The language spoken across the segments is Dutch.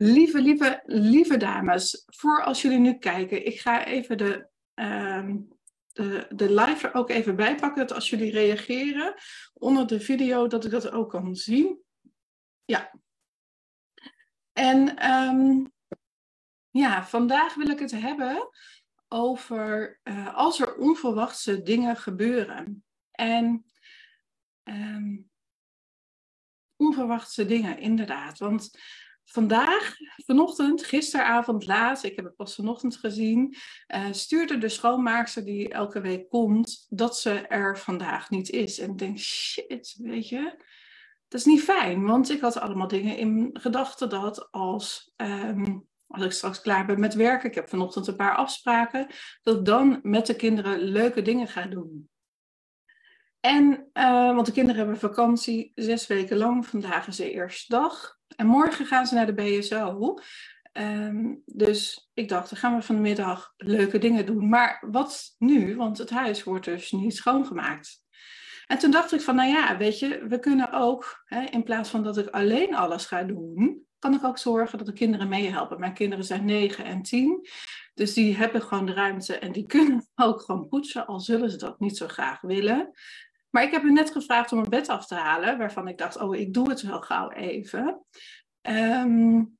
Lieve, lieve, lieve dames, voor als jullie nu kijken, ik ga even de, ehm, de, de live er ook even bij pakken. Dat als jullie reageren onder de video, dat ik dat ook kan zien. Ja. En ehm, ja, vandaag wil ik het hebben over uh, als er onverwachte dingen gebeuren. En um, onverwachte dingen, inderdaad. Want vandaag, vanochtend, gisteravond laat, ik heb het pas vanochtend gezien, uh, stuurde de schoonmaakster die elke week komt, dat ze er vandaag niet is. En ik denk, shit, weet je, dat is niet fijn, want ik had allemaal dingen in gedachten dat als, um, als ik straks klaar ben met werken, ik heb vanochtend een paar afspraken, dat dan met de kinderen leuke dingen ga doen. En, uh, want de kinderen hebben vakantie zes weken lang. Vandaag is de eerste dag. En morgen gaan ze naar de BSO. Um, dus ik dacht, dan gaan we vanmiddag leuke dingen doen. Maar wat nu? Want het huis wordt dus niet schoongemaakt. En toen dacht ik van, nou ja, weet je, we kunnen ook, hè, in plaats van dat ik alleen alles ga doen, kan ik ook zorgen dat de kinderen meehelpen. Mijn kinderen zijn 9 en 10, dus die hebben gewoon de ruimte en die kunnen ook gewoon poetsen, al zullen ze dat niet zo graag willen. Maar ik heb u net gevraagd om een bed af te halen, waarvan ik dacht, oh, ik doe het wel gauw even. Um,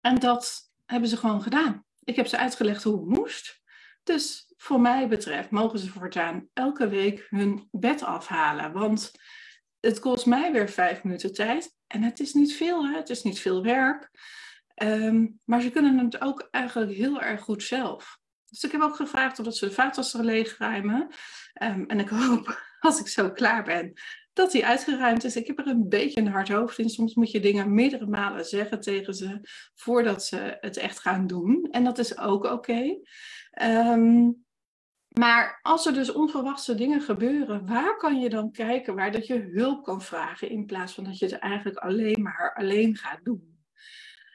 en dat hebben ze gewoon gedaan. Ik heb ze uitgelegd hoe het moest. Dus voor mij betreft mogen ze voortaan elke week hun bed afhalen. Want het kost mij weer vijf minuten tijd. En het is niet veel, hè? het is niet veel werk. Um, maar ze kunnen het ook eigenlijk heel erg goed zelf. Dus ik heb ook gevraagd of ze de vaatwasser leegruimen. Um, en ik hoop als ik zo klaar ben, dat die uitgeruimd is. Ik heb er een beetje een hard hoofd in. Soms moet je dingen meerdere malen zeggen tegen ze voordat ze het echt gaan doen. En dat is ook oké. Um, maar als er dus onverwachte dingen gebeuren, waar kan je dan kijken waar dat je hulp kan vragen in plaats van dat je het eigenlijk alleen maar alleen gaat doen?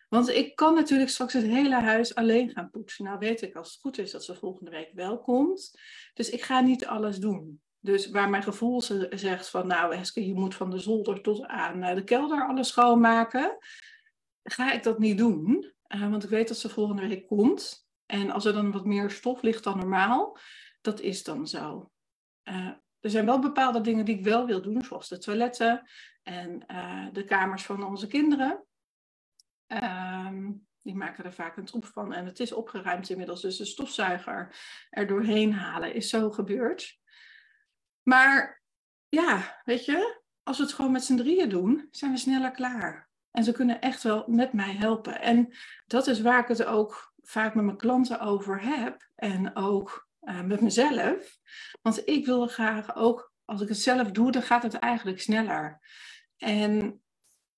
Want ik kan natuurlijk straks het hele huis alleen gaan poetsen. Nou weet ik als het goed is dat ze volgende week wel komt. Dus ik ga niet alles doen. Dus waar mijn gevoel zegt van nou Eske, je moet van de zolder tot aan de kelder alles schoonmaken. Ga ik dat niet doen. Uh, want ik weet dat ze volgende week komt. En als er dan wat meer stof ligt dan normaal, dat is dan zo. Uh, er zijn wel bepaalde dingen die ik wel wil doen, zoals de toiletten en de kamers van onze kinderen. Um, die maken er vaak een troep van en het is opgeruimd inmiddels. Dus de stofzuiger er doorheen halen is zo gebeurd. Maar ja, weet je, als we het gewoon met z'n drieën doen, zijn we sneller klaar. En ze kunnen echt wel met mij helpen. En dat is waar ik het ook vaak met mijn klanten over heb. En ook uh, met mezelf. Want ik wil graag ook, als ik het zelf doe, dan gaat het eigenlijk sneller. En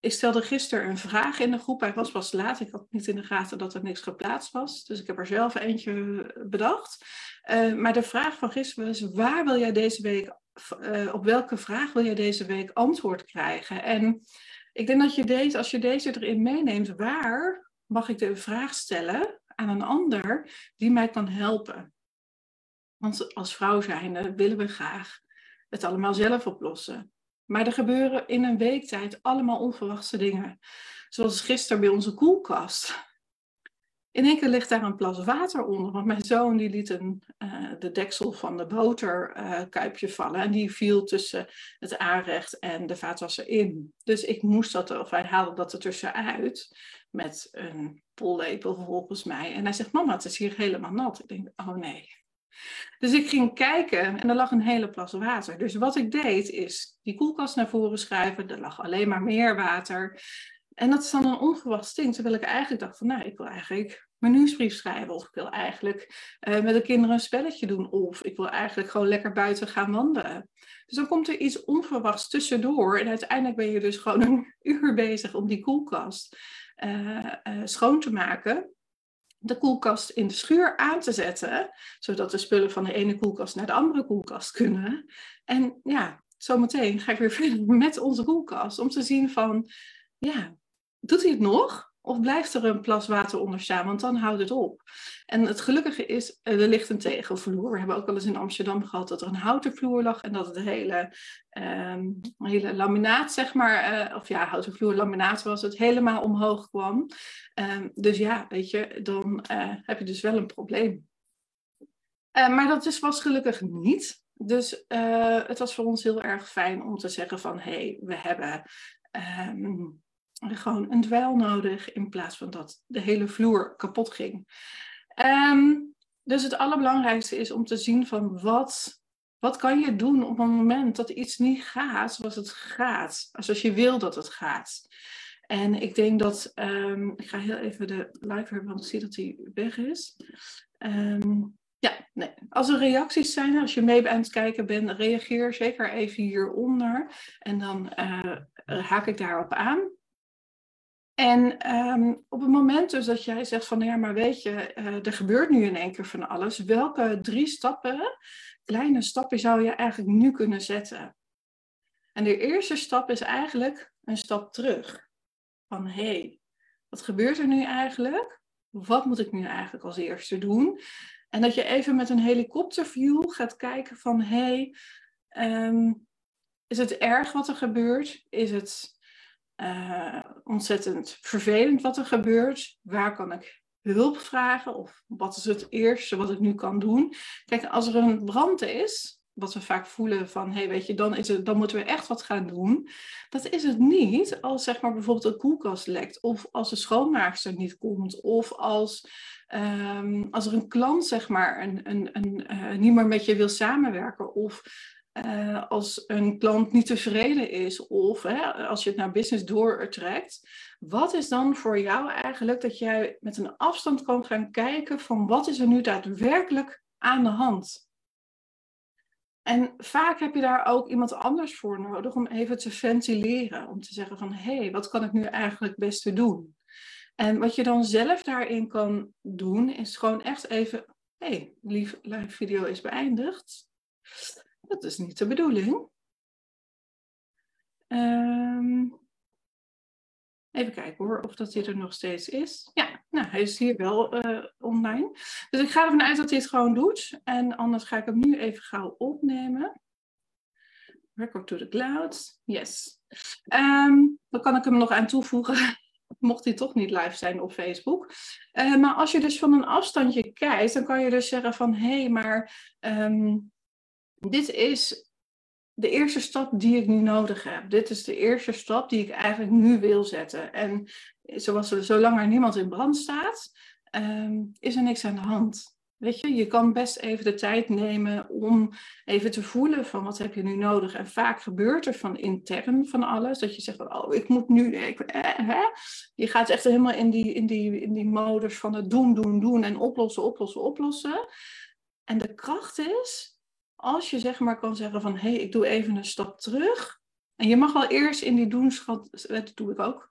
ik stelde gisteren een vraag in de groep. Hij was pas laat. Ik had niet in de gaten dat er niks geplaatst was. Dus ik heb er zelf eentje bedacht. Uh, maar de vraag van gisteren was: waar wil jij deze week, uh, op welke vraag wil jij deze week antwoord krijgen? En ik denk dat je deze, als je deze erin meeneemt, waar mag ik de vraag stellen aan een ander die mij kan helpen? Want als vrouw zijnde willen we graag het allemaal zelf oplossen. Maar er gebeuren in een week tijd allemaal onverwachte dingen. Zoals gisteren bij onze koelkast. In één keer ligt daar een plas water onder. Want mijn zoon die liet een, uh, de deksel van de boterkuipje uh, vallen. En die viel tussen het aanrecht en de vaatwasser in. Dus ik moest dat, of hij haalde dat er tussenuit. Met een pollepel volgens mij. En hij zegt, mama het is hier helemaal nat. Ik denk, oh nee. Dus ik ging kijken en er lag een hele plas water. Dus wat ik deed is die koelkast naar voren schuiven. Er lag alleen maar meer water. En dat is dan een onverwacht ding. Terwijl ik eigenlijk dacht van nou, ik wil eigenlijk mijn nieuwsbrief schrijven. Of ik wil eigenlijk uh, met de kinderen een spelletje doen. Of ik wil eigenlijk gewoon lekker buiten gaan wandelen. Dus dan komt er iets onverwachts tussendoor. En uiteindelijk ben je dus gewoon een uur bezig om die koelkast uh, uh, schoon te maken de koelkast in de schuur aan te zetten, zodat de spullen van de ene koelkast naar de andere koelkast kunnen. En ja, zometeen ga ik weer verder met onze koelkast om te zien van, ja, doet hij het nog? Of blijft er een plas water onder staan, want dan houdt het op. En het gelukkige is, er ligt een tegelvloer. We hebben ook wel eens in Amsterdam gehad dat er een houten vloer lag en dat het hele, ehm, hele laminaat, zeg maar, uh, of ja, houten vloer laminaat was, het helemaal omhoog kwam. Um, dus ja, weet je, dan uh, heb je dus wel een probleem. Maar dat is, was gelukkig niet. Dus het was voor ons heel erg fijn om te zeggen van, hé, hey, we hebben um, gewoon een dweil nodig in plaats van dat de hele vloer kapot ging. Um, dus het allerbelangrijkste is om te zien van wat, wat kan je doen op het moment dat iets niet gaat zoals het gaat. Als je wil dat het gaat. En ik denk dat, um, ik ga heel even de live hebben, want ik zie dat hij weg is. Um, ja, nee. Als er reacties zijn, als je mee aan het kijken bent, reageer zeker even hieronder. En dan uh, haak ik daarop aan. En um, op het moment dus dat jij zegt van ja, maar weet je, uh, er gebeurt nu in één keer van alles. Welke drie stappen, kleine stappen zou je eigenlijk nu kunnen zetten? En de eerste stap is eigenlijk een stap terug. Van hé, hey, wat gebeurt er nu eigenlijk? Wat moet ik nu eigenlijk als eerste doen? En dat je even met een helikopterview gaat kijken van hé, hey, um, is het erg wat er gebeurt? Is het uh, ontzettend vervelend wat er gebeurt. Waar kan ik hulp vragen? Of wat is het eerste wat ik nu kan doen? Kijk, als er een brand is, wat we vaak voelen van, hey, weet je, dan, is het, dan moeten we echt wat gaan doen. Dat is het niet als, zeg maar, bijvoorbeeld een koelkast lekt, of als de schoonmaakster niet komt, of als, um, als er een klant, zeg maar, een, een, een, uh, niet meer met je wil samenwerken, of uh, als een klant niet tevreden is of hè, als je het naar business doortrekt, wat is dan voor jou eigenlijk dat jij met een afstand kan gaan kijken van wat is er nu daadwerkelijk aan de hand? En vaak heb je daar ook iemand anders voor nodig om even te ventileren, om te zeggen van hé, hey, wat kan ik nu eigenlijk beste doen? En wat je dan zelf daarin kan doen, is gewoon echt even, hé, hey, lieve live video is beëindigd. Dat is niet de bedoeling. Um, even kijken hoor, of dat hij er nog steeds is. Ja, nou, hij is hier wel uh, online. Dus ik ga ervan uit dat hij het gewoon doet. En anders ga ik hem nu even gauw opnemen. Record to the cloud. Yes. Um, dan kan ik hem nog aan toevoegen. Mocht hij toch niet live zijn op Facebook. Uh, maar als je dus van een afstandje kijkt, dan kan je dus zeggen van hé, hey, maar um, dit is de eerste stap die ik nu nodig heb. Dit is de eerste stap die ik eigenlijk nu wil zetten. En zoals er, zolang er niemand in brand staat, um, is er niks aan de hand. Weet je, je kan best even de tijd nemen om even te voelen van wat heb je nu nodig. En vaak gebeurt er van intern van alles. Dat je zegt van, oh, ik moet nu... Eh, hè? Je gaat echt helemaal in die, in, die, in die modus van het doen, doen, doen en oplossen, oplossen, oplossen. En de kracht is als je zeg maar kan zeggen van hé, hey, ik doe even een stap terug. En je mag wel eerst in die doenschat, dat doe ik ook,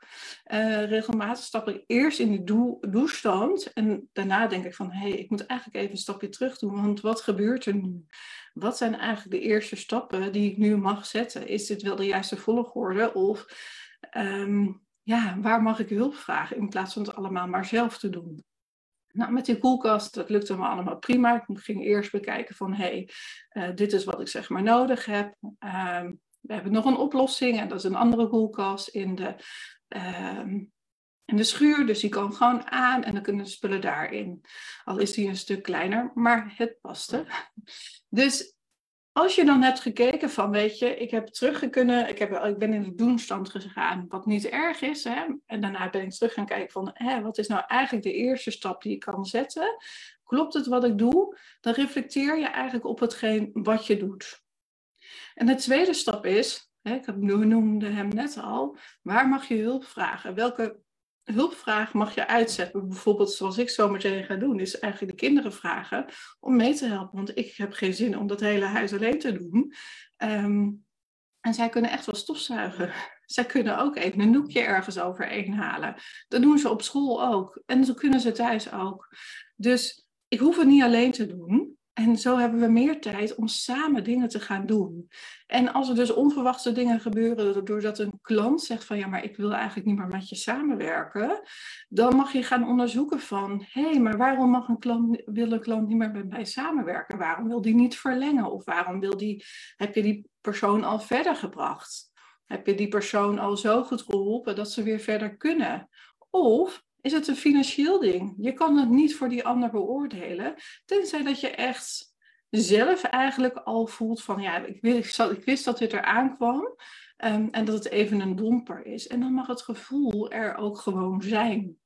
uh, regelmatig stap ik eerst in die doe, doestand. En daarna denk ik van hé, hey, ik moet eigenlijk even een stapje terug doen. Want wat gebeurt er nu? Wat zijn eigenlijk de eerste stappen die ik nu mag zetten? Is dit wel de juiste volgorde? Of um, ja, waar mag ik hulp vragen in plaats van het allemaal maar zelf te doen? Nou, met die koelkast, dat lukte me allemaal prima. Ik ging eerst bekijken van, hé, hey, uh, dit is wat ik zeg maar nodig heb. Uh, we hebben nog een oplossing en dat is een andere koelkast in de, uh, in de schuur. Dus die kan gewoon aan en dan kunnen de spullen daarin. Al is die een stuk kleiner, maar het paste. Dus als je dan hebt gekeken van, weet je, ik heb terug kunnen, ik, heb, ik ben in de doenstand gegaan, wat niet erg is. Hè? En daarna ben ik terug gaan kijken van, hè, wat is nou eigenlijk de eerste stap die ik kan zetten? Klopt het wat ik doe? Dan reflecteer je eigenlijk op hetgeen wat je doet. En de tweede stap is, hè, ik noemde hem net al, waar mag je hulp vragen? Welke hulpvraag mag je uitzetten. Bijvoorbeeld zoals ik zo meteen ga doen, is eigenlijk de kinderen vragen om mee te helpen. Want ik heb geen zin om dat hele huis alleen te doen. Um, en zij kunnen echt wel stofzuigen. Zij kunnen ook even een noekje ergens overheen halen. Dat doen ze op school ook. En dat kunnen ze thuis ook. Dus ik hoef het niet alleen te doen. En zo hebben we meer tijd om samen dingen te gaan doen. En als er dus onverwachte dingen gebeuren, doordat een klant zegt van ja, maar ik wil eigenlijk niet meer met je samenwerken, dan mag je gaan onderzoeken van hé, hey, maar waarom mag een klant, wil een klant niet meer met mij samenwerken? Waarom wil die niet verlengen? Of waarom wil die, heb je die persoon al verder gebracht? Heb je die persoon al zo goed geholpen dat ze weer verder kunnen? Of is het een financieel ding. Je kan het niet voor die ander beoordelen, tenzij dat je echt zelf eigenlijk al voelt van ja, ik, wist, dat dit eraan kwam um, en dat het even een domper is. En dan mag het gevoel er ook gewoon zijn.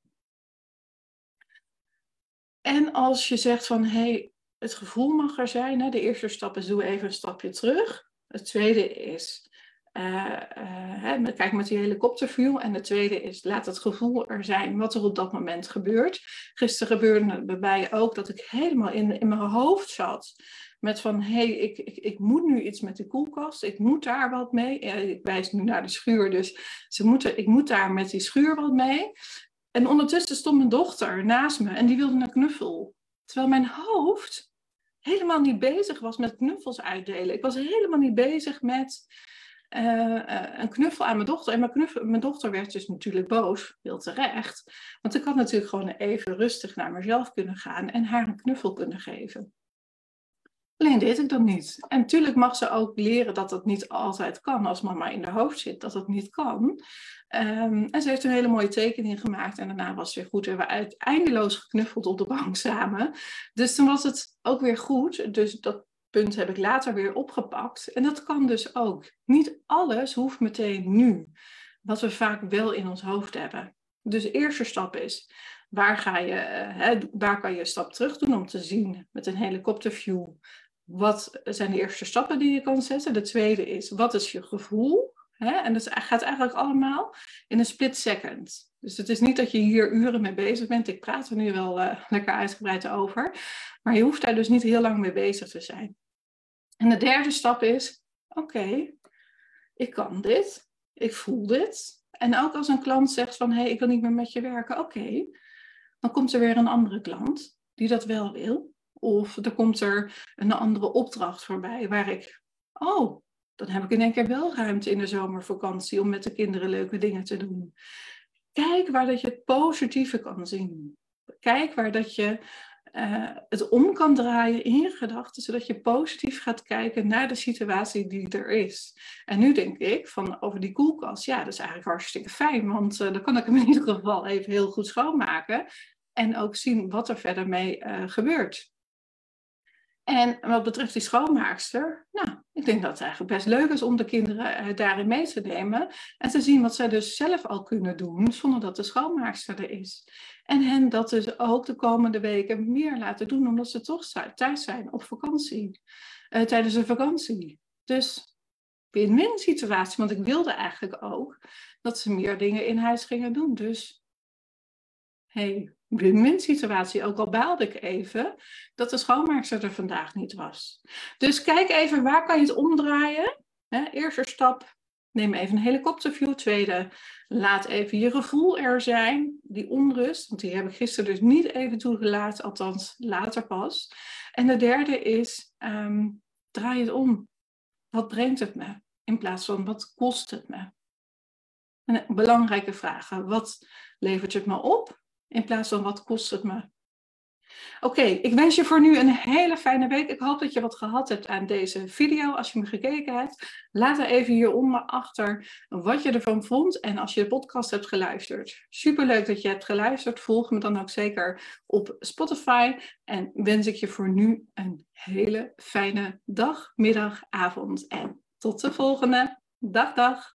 En als je zegt van hé, hey, het gevoel mag er zijn, hè, de eerste stap is doe even een stapje terug. Het tweede is uh, uh, kijk met die helikopterview. En de tweede is, laat het gevoel er zijn wat er op dat moment gebeurt. Gisteren gebeurde het bij mij ook dat ik helemaal in, in mijn hoofd zat. Met van, hé, hey, ik, ik, ik moet nu iets met de koelkast. Ik moet daar wat mee. ik wijs nu naar de schuur, dus ze moeten, ik moet daar met die schuur wat mee. En ondertussen stond mijn dochter naast me en die wilde een knuffel. Terwijl mijn hoofd helemaal niet bezig was met knuffels uitdelen. Ik was helemaal niet bezig met een knuffel aan mijn dochter. En mijn, knuffel, mijn dochter werd dus natuurlijk boos, heel terecht. Want ik had natuurlijk gewoon even rustig naar mezelf kunnen gaan en haar een knuffel kunnen geven. Alleen deed ik dat niet. En natuurlijk mag ze ook leren dat dat niet altijd kan. Als mama in de hoofd zit, dat dat niet kan. Um, en ze heeft een hele mooie tekening gemaakt. En daarna was het weer goed. En we eindeloos geknuffeld op de bank samen. Dus toen was het ook weer goed. Dus dat punt heb ik later weer opgepakt. En dat kan dus ook. Niet alles hoeft meteen nu. Wat we vaak wel in ons hoofd hebben. Dus de eerste stap is, waar, ga je, eh, hè, waar kan je een stap terug doen om te zien met een helikopterview. Wat zijn de eerste stappen die je kan zetten? De tweede is, wat is je gevoel? Hè? En dat gaat eigenlijk allemaal in een split second. Dus het is niet dat je hier uren mee bezig bent. Ik praat er nu wel uh, lekker uitgebreid over. Maar je hoeft daar dus niet heel lang mee bezig te zijn. En de derde stap is, oké, ik kan dit, ik voel dit. En ook als een klant zegt van, hé, hey, ik wil niet meer met je werken, oké. dan komt er weer een andere klant die dat wel wil. Of er komt er een andere opdracht voorbij waar ik, oh, dan heb ik in één keer wel ruimte in de zomervakantie om met de kinderen leuke dingen te doen. Kijk waar dat je het positieve kan zien. Kijk waar dat je uh, het om kan draaien in je gedachten, zodat je positief gaat kijken naar de situatie die er is. En nu denk ik van over die koelkast, ja, dat is eigenlijk hartstikke fijn, want uh, dan kan ik hem in ieder geval even heel goed schoonmaken en ook zien wat er verder mee uh, gebeurt. En wat betreft die schoonmaakster, nou, ik denk dat het eigenlijk best leuk is om de kinderen uh, daarin mee te nemen en te zien wat zij dus zelf al kunnen doen zonder dat de schoonmaakster er is. En hen dat dus ook de komende weken meer laten doen, omdat ze toch thuis zijn op vakantie, uh, tijdens een vakantie. Dus win-win situatie, want ik wilde eigenlijk ook dat ze meer dingen in huis gingen doen. Dus hey, win-win situatie. Ook al baalde ik even dat de schoonmaakster er vandaag niet was. Dus kijk even waar kan je het omdraaien. eerste stap, neem even een helikopterview. Tweede, laat even je gevoel er zijn, die onrust. Want die heb ik gisteren dus niet even toegelaten, althans later pas. En de derde is, um, draai het om. Wat brengt het me? In plaats van wat kost het me? Een belangrijke vragen. Wat levert het me op? In plaats van wat kost het me? Oké, ik wens je voor nu een hele fijne week. Ik hoop dat je wat gehad hebt aan deze video. Als je me gekeken hebt, laat er even hieronder achter wat je ervan vond. En als je de podcast hebt geluisterd. Superleuk dat je hebt geluisterd. Volg me dan ook zeker op Spotify. En wens ik je voor nu een hele fijne dag, middag, avond. En tot de volgende. Dag, dag.